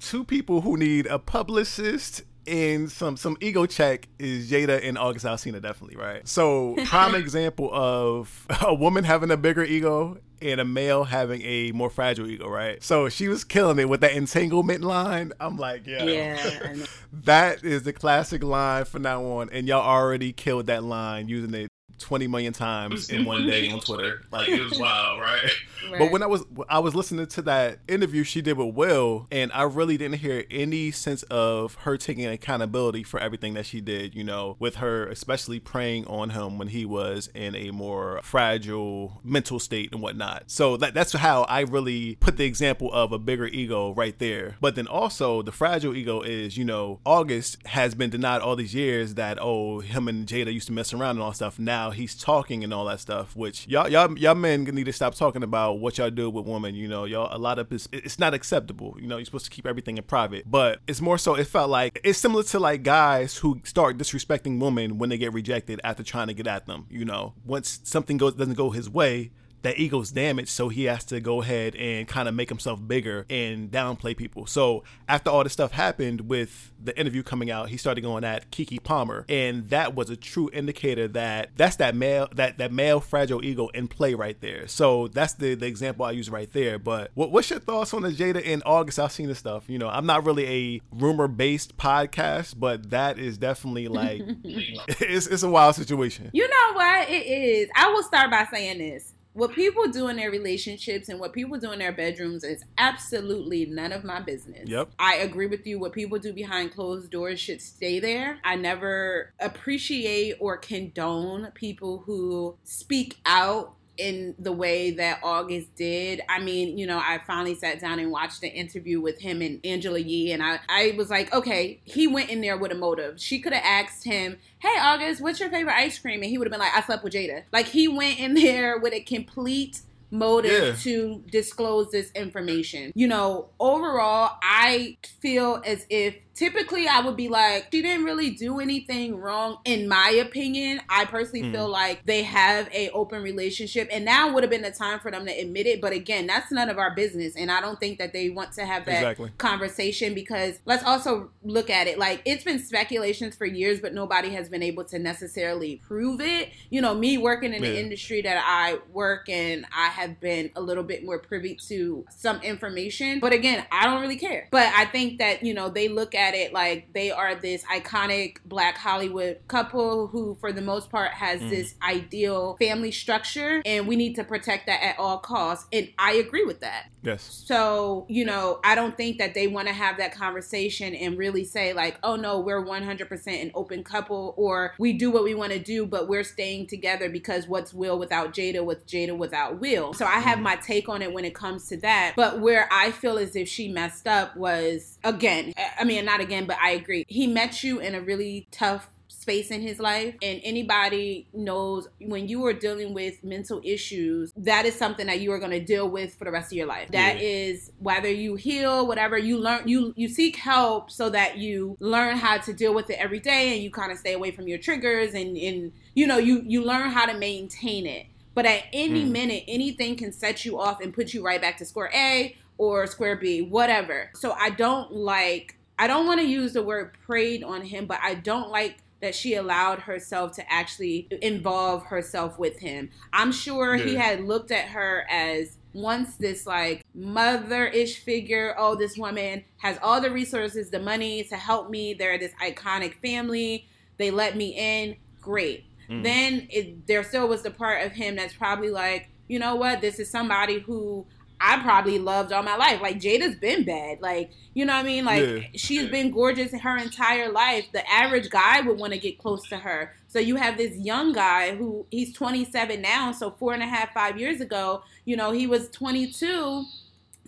two people who need a publicist and some some ego check is Jada and August Alsina definitely right. So prime [LAUGHS] example of [LAUGHS] a woman having a bigger ego and a male having a more fragile ego, right? So she was killing it with that entanglement line. I'm like, yeah, yeah [LAUGHS] that is the classic line from now on, and y'all already killed that line using it 20 million times in one day on Twitter. [LAUGHS] Like it was wild, right? right? But when I was I was listening to that interview she did with Will, and I really didn't hear any sense of her taking accountability for everything that she did. You know, with her especially preying on him when he was in a more fragile mental state and whatnot. So that that's how I really put the example of a bigger ego right there. But then also the fragile ego is, you know, August has been denied all these years that oh him and Jada used to mess around and all stuff. Now he's talking and all that stuff. Which y'all y'all y'all men need to stop talking about what y'all do with women. You know, y'all a lot of it's it's not acceptable. You know, you're supposed to keep everything in private. But it's more so. It felt like it's similar to like guys who start disrespecting women when they get rejected after trying to get at them. You know, once something goes doesn't go his way, that ego's damaged, so he has to go ahead and kind of make himself bigger and downplay people. So after all this stuff happened with the interview coming out, he started going at Keke Palmer, and that was a true indicator that that's that male that that male fragile ego in play right there. So that's the the example I use right there. But what, what's your thoughts on the Jada in August Alsina stuff? You know, I'm not really a rumor based podcast, but that is definitely like [LAUGHS] [LAUGHS] it's it's a wild situation. You know what it is? I will start by saying this what people do in their relationships and what people do in their bedrooms is absolutely none of my business. Yep. I agree with you. What people do behind closed doors should stay there. I never appreciate or condone people who speak out in the way that August did. I mean, you know, I finally sat down and watched the interview with him and Angela Yee, and I, I was like, okay, he went in there with a motive. She could have asked him, hey, August, what's your favorite ice cream? And he would have been like, I slept with Jada. Like, he went in [LAUGHS] there with a complete motive Yeah. to disclose this information. You know, overall, I feel as if typically I would be like, she didn't really do anything wrong, in my opinion. I personally Mm. feel like they have a open relationship, and now would have been the time for them to admit it. But again, that's none of our business, and I don't think that they want to have that Exactly. conversation because let's also look at it like it's been speculations for years, but nobody has been able to necessarily prove it. You know, me working in the industry that I work in, I have been a little bit more privy to some information. But again, I don't really care. But I think that, you know, they look at it like they are this iconic black Hollywood couple who, for the most part, has Mm. this ideal family structure, and we need to protect that at all costs. And I agree with that. Yes. So, you know, I don't think that they want to have that conversation and really say, like, oh no, we're 100% an open couple, or we do what we want to do, but we're staying together because what's Will without Jada, what's Jada without Will. So I have my take on it when it comes to that. But where I feel as if she messed up was, again, I mean, not again, but I agree. He met you in a really tough space in his life and anybody knows when you are dealing with mental issues that is something that you are going to deal with for the rest of your life That Yeah. is whether you heal whatever you learn you you seek help so that you learn how to deal with it every day and you kind of stay away from your triggers and and you know you you learn how to maintain it but at any Mm. minute anything can set you off and put you right back to square A or square B whatever so I don't like I don't want to use the word preyed on him, but I don't like that she allowed herself to actually involve herself with him. I'm sure he had looked at her as once this like mother-ish figure. Oh, this woman has all the resources, the money to help me. They're this iconic family. They let me in. Great. Mm. Then it, there still was the part of him that's probably like, you know what? This is somebody who I probably loved all my life. Like Jada's been bad. Like, you know what I mean? Like Yeah. she's been gorgeous her entire life. The average guy would want to get close to her. So you have this young guy who he's 27 now. So four and a half, five years ago, you know, he was 22,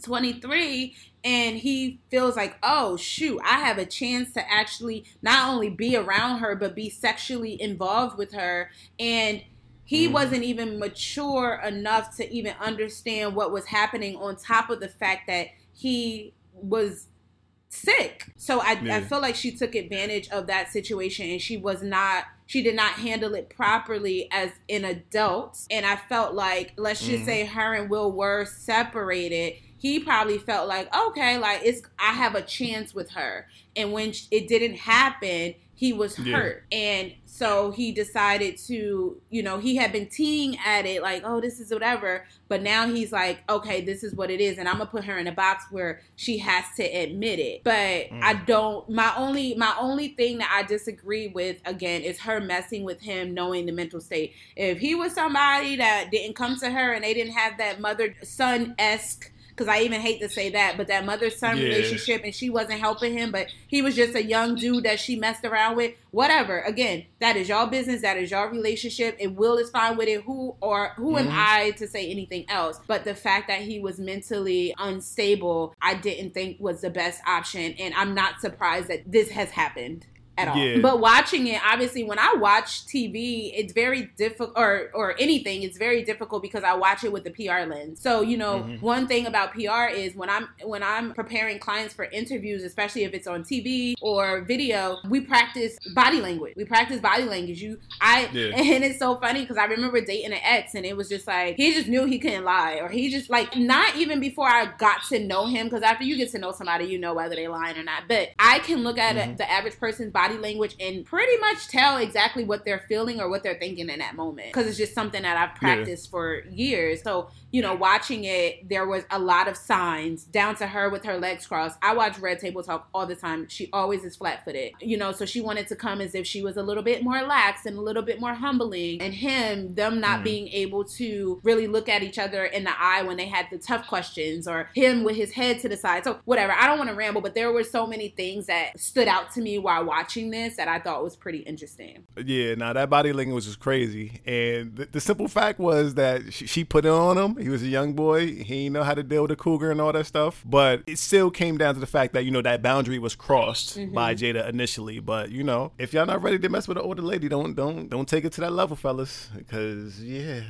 23, and he feels like, oh shoot, I have a chance to actually not only be around her, but be sexually involved with her. And he Mhm. wasn't even mature enough to even understand what was happening on top of the fact that he was sick. So I, Yeah. I feel like she took advantage of that situation and she was not she did not handle it properly as an adult. And I felt like let's just Mhm. say her and Will were separated. He probably felt like, okay, like it's I have a chance with her. And when it didn't happen, he was Yeah. hurt. And so he decided to, you know, he had been teeing at it like, oh, this is whatever. But now he's like, okay, this is what it is. And I'm going to put her in a box where she has to admit it. But Mm. I don't, my only, my only thing that I disagree with, again, is her messing with him knowing the mental state. If he was somebody that didn't come to her and they didn't have that mother son esque, because I even hate to say that, but that mother son Yeah. relationship and she wasn't helping him, but he was just a young dude that she messed around with. Whatever. Again, that is your business. That is your relationship. And Will is fine with it. Who or who am Mhm. I to say anything else? But the fact that he was mentally unstable, I didn't think was the best option. And I'm not surprised that this has happened at all. Yeah. But watching it, obviously, when I watch TV, it's very difficult, or or anything, it's very difficult because I watch it with the PR lens. So you know, Mhm. one thing about PR is when I'm when I'm preparing clients for interviews, especially if it's on TV or video, we practice body language. We practice body language. You, I, Yeah. [LAUGHS] and it's so funny because I remember dating an ex, and it was just like he just knew he couldn't lie, or he just like not even before I got to know him, because after you get to know somebody, you know whether they're lying or not. But I can look at Mhm. the average person's body language and pretty much tell exactly what they're feeling or what they're thinking in that moment, because it's just something that I've practiced for years. So you know, watching it, there was a lot of signs down to her with her legs crossed. I watch Red Table Talk all the time. She always is flat footed, you know, so she wanted to come as if she was a little bit more lax and a little bit more humbling. And him, them not Mm. being able to really look at each other in the eye when they had the tough questions, or him with his head to the side. So, whatever. I don't want to ramble, but there were so many things that stood out to me while watching watching this that I thought was pretty interesting. Yeah, now that body language was just crazy, and the, the simple fact was that she, she, put it on him. He was a young boy. He didn't know how to deal with a cougar and all that stuff. But it still came down to the fact that you know that boundary was crossed mm-hmm. by Jada initially. But you know, if y'all not ready to mess with an older lady, don't don't don't take it to that level, fellas. Because yeah.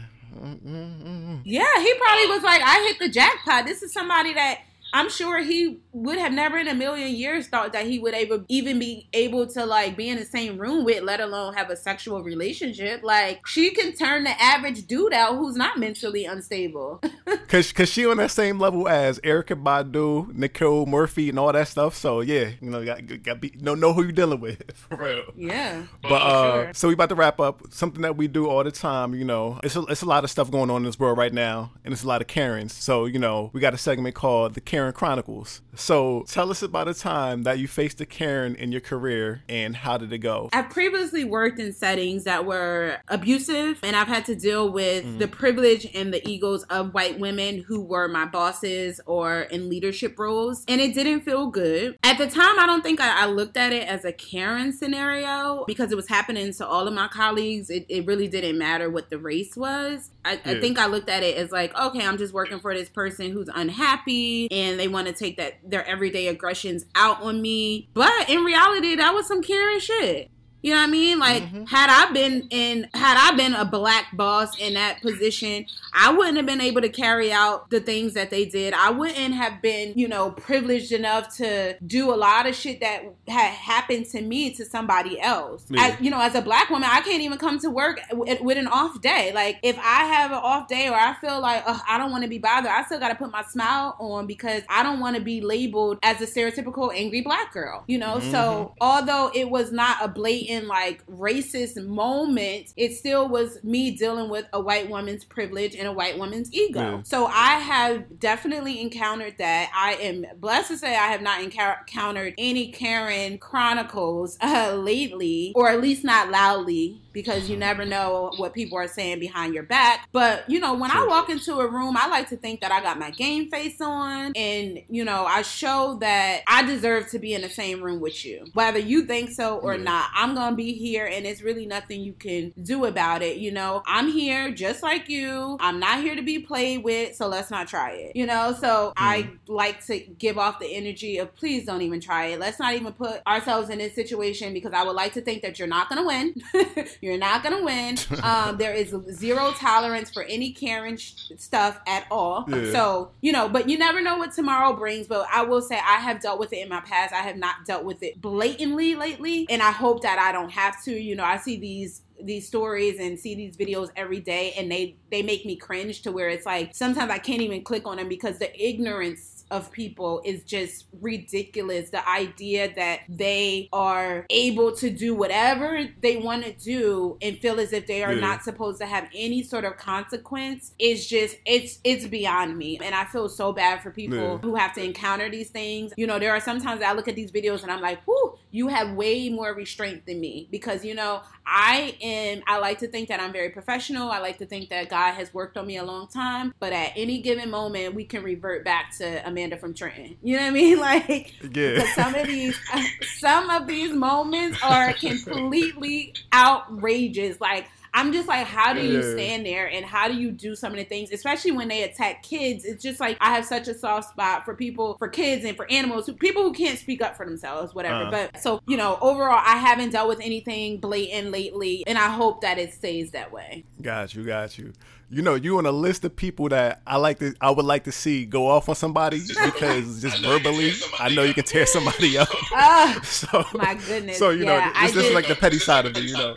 Yeah, he probably was like, I hit the jackpot. This is somebody that I'm sure he would have never in a million years thought that he would able, even be able to like be in the same room with, let alone have a sexual relationship. Like she can turn the average dude out who's not mentally unstable. [LAUGHS] cause, cause she on that same level as Erykah Badu, Nicole Murphy, and all that stuff. So yeah, you know, got, got be, know know who you're dealing with [LAUGHS] for real. Yeah. But uh, sure. so we about to wrap up. Something that we do all the time. You know, it's a, it's a lot of stuff going on in this world right now, and it's a lot of Karens. So you know, we got a segment called the Karen Karen Chronicles. So tell us about a time that you faced a Karen in your career and how did it go? I've previously worked in settings that were abusive and I've had to deal with mm. the privilege and the egos of white women who were my bosses or in leadership roles. And it didn't feel good. At the time, I don't think I, I looked at it as a Karen scenario because it was happening to all of my colleagues. It, it really didn't matter what the race was. I, yeah. I think I looked at it as like, okay, I'm just working for this person who's unhappy and they want to take that their everyday aggressions out on me. But in reality, that was some Karen shit. You know what I mean? Like mm-hmm. had I been in had I been a black boss in that position, I wouldn't have been able to carry out the things that they did. I wouldn't have been, you know, privileged enough to do a lot of shit that had happened to me to somebody else. Yeah. I, you know, as a black woman, I can't even come to work with, with an off day. Like if I have an off day or I feel like I don't want to be bothered, I still got to put my smile on because I don't want to be labeled as a stereotypical angry black girl. You know, mm-hmm. so although it was not a blatant in like racist moment, it still was me dealing with a white woman's privilege and a white woman's ego. Yeah. So I have definitely encountered that. I am blessed to say I have not encountered any Karen Chronicles uh, lately, or at least not loudly because you never know what people are saying behind your back. But, you know, when sure. I walk into a room, I like to think that I got my game face on and, you know, I show that I deserve to be in the same room with you. Whether you think so or yeah. not, I'm going to be here and it's really nothing you can do about it. You know, I'm here just like you. I'm not here to be played with, so let's not try it. You know, so mm. I like to give off the energy of please don't even try it. Let's not even put ourselves in this situation because I would like to think that you're not going to win. [LAUGHS] You're not to win. [LAUGHS] Um, there is zero tolerance for any Karen sh- stuff at all. Yeah. So, you know, but you never know what tomorrow brings. But I will say I have dealt with it in my past. I have not dealt with it blatantly lately. And I hope that I don't have to. You know, I see these these stories and see these videos every day and they they make me cringe to where it's like sometimes I can't even click on them because the ignorance of people is just ridiculous. The idea that they are able to do whatever they want to do and feel as if they are yeah. not supposed to have any sort of consequence is just it's it's beyond me. And I feel so bad for people yeah. who have to encounter these things. You know, there are sometimes I look at these videos and I'm like, whoo, you have way more restraint than me because you know I am I like to think that I'm very professional. I like to think that God has worked on me a long time, but at any given moment we can revert back to Amanda from Trenton. You know what I mean? [LAUGHS] Like yeah. some of these [LAUGHS] some of these moments are completely outrageous. Like I'm just like, how do you stand there and how do you do some of the things, especially when they attack kids? It's just like I have such a soft spot for people, for kids and for animals, people who can't speak up for themselves, whatever. Uh. But so, you know, overall, I haven't dealt with anything blatant lately, and I hope that it stays that way. Got you, got you you know, you on a list of people that I like to, I would like to see go off on somebody [LAUGHS] because just verbally, I know you can tear somebody up. Oh, [LAUGHS] [LAUGHS] so, my goodness. So you yeah, know, this, this is like the petty side of it, you know.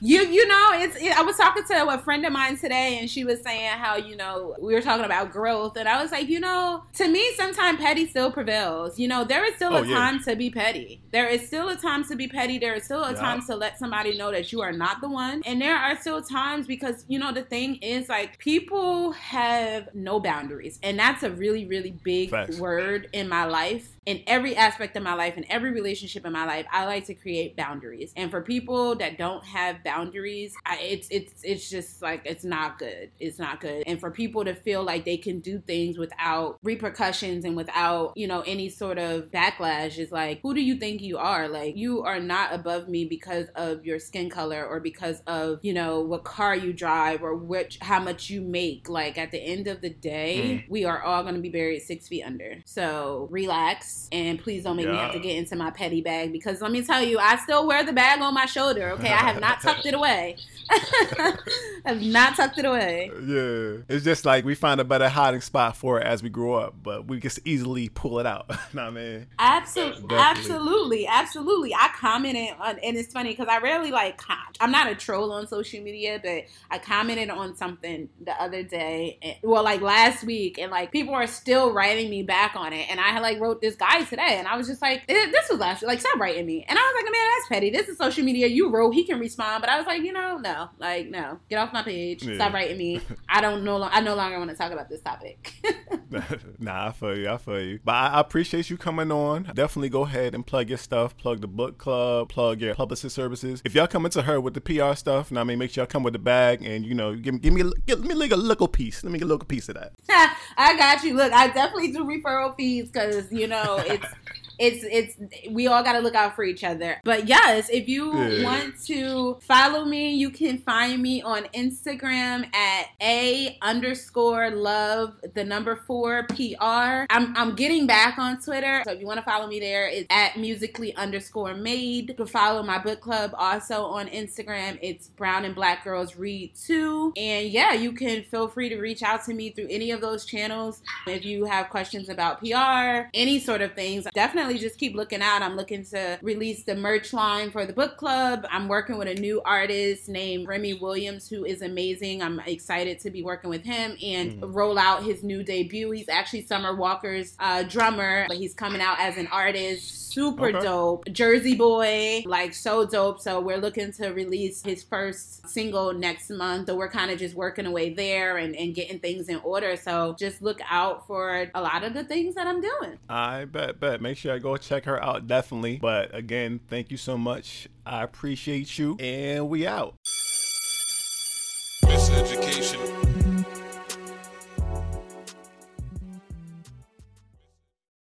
You you know it's it, i was talking to a friend of mine today and she was saying how you know we were talking about growth and i was like you know to me sometimes petty still prevails you know there is still oh, a yeah. time to be petty there is still a time to be petty there is still a yeah. time to let somebody know that you are not the one and there are still times because you know the thing is like people have no boundaries and that's a really really big Facts. word in my life in every aspect of my life, in every relationship in my life, I like to create boundaries. And for people that don't have boundaries, I, it's it's it's just like it's not good. It's not good. And for people to feel like they can do things without repercussions and without you know any sort of backlash is like, who do you think you are? Like you are not above me because of your skin color or because of you know what car you drive or which how much you make. Like at the end of the day, mm. we are all going to be buried six feet under. So relax and please don't make yeah. me have to get into my petty bag because let me tell you, I still wear the bag on my shoulder. Okay, I have not [LAUGHS] tucked it away. [LAUGHS] I've not tucked it away. Yeah, it's just like we find a better hiding spot for it as we grow up, but we can easily pull it out. nah, man. Absolutely, absolutely, absolutely. I commented on, and it's funny because I rarely like. I'm not a troll on social media, but I commented on something the other day, and, well, like last week, and like people are still writing me back on it, and I like wrote this guy today, and I was just like, eh, this was last. Like, stop writing me, and I was like, man, that's petty. This is social media. You wrote, he can respond, but I was like, you know, no. Like, no. Get off my page. Yeah. Stop writing me. [LAUGHS] I don't know. I no longer want to talk about this topic. [LAUGHS] [LAUGHS] nah, I feel you. I feel you. But I, I, appreciate you coming on. Definitely go ahead and plug your stuff. Plug the book club. Plug your publicist services. If y'all coming to her with the PR stuff, and I mean, make sure y'all come with the bag and you know, give, give me give me like a little piece. Let me get a little piece of that. [LAUGHS] I got you. Look, I definitely do referral fees because you know it's [LAUGHS] it's it's we all got to look out for each other. But yes, if you yeah. want to follow me, you can find me on Instagram at a underscore love the number four pr. I'm I'm getting back on Twitter, so if you want to follow me there, it's at musically underscore made. To follow my book club also on Instagram, it's Brown and Black Girls Read Too. And yeah, you can feel free to reach out to me through any of those channels if you have questions about PR, any sort of things. Definitely definitely just keep looking out. I'm looking to release the merch line for the book club. I'm working with a new artist named Remy Williams, who is amazing. I'm excited to be working with him and mm-hmm. roll out his new debut. He's actually Summer Walker's uh, drummer, but he's coming out as an artist super okay. dope. Jersey Boy, like so dope. So we're looking to release his first single next month. So we're kind of just working away there and, and getting things in order. So just look out for a lot of the things that I'm doing. I bet, bet. Make sure Go check her out, definitely. But again, thank you so much. I appreciate you. And we out. Miseducation.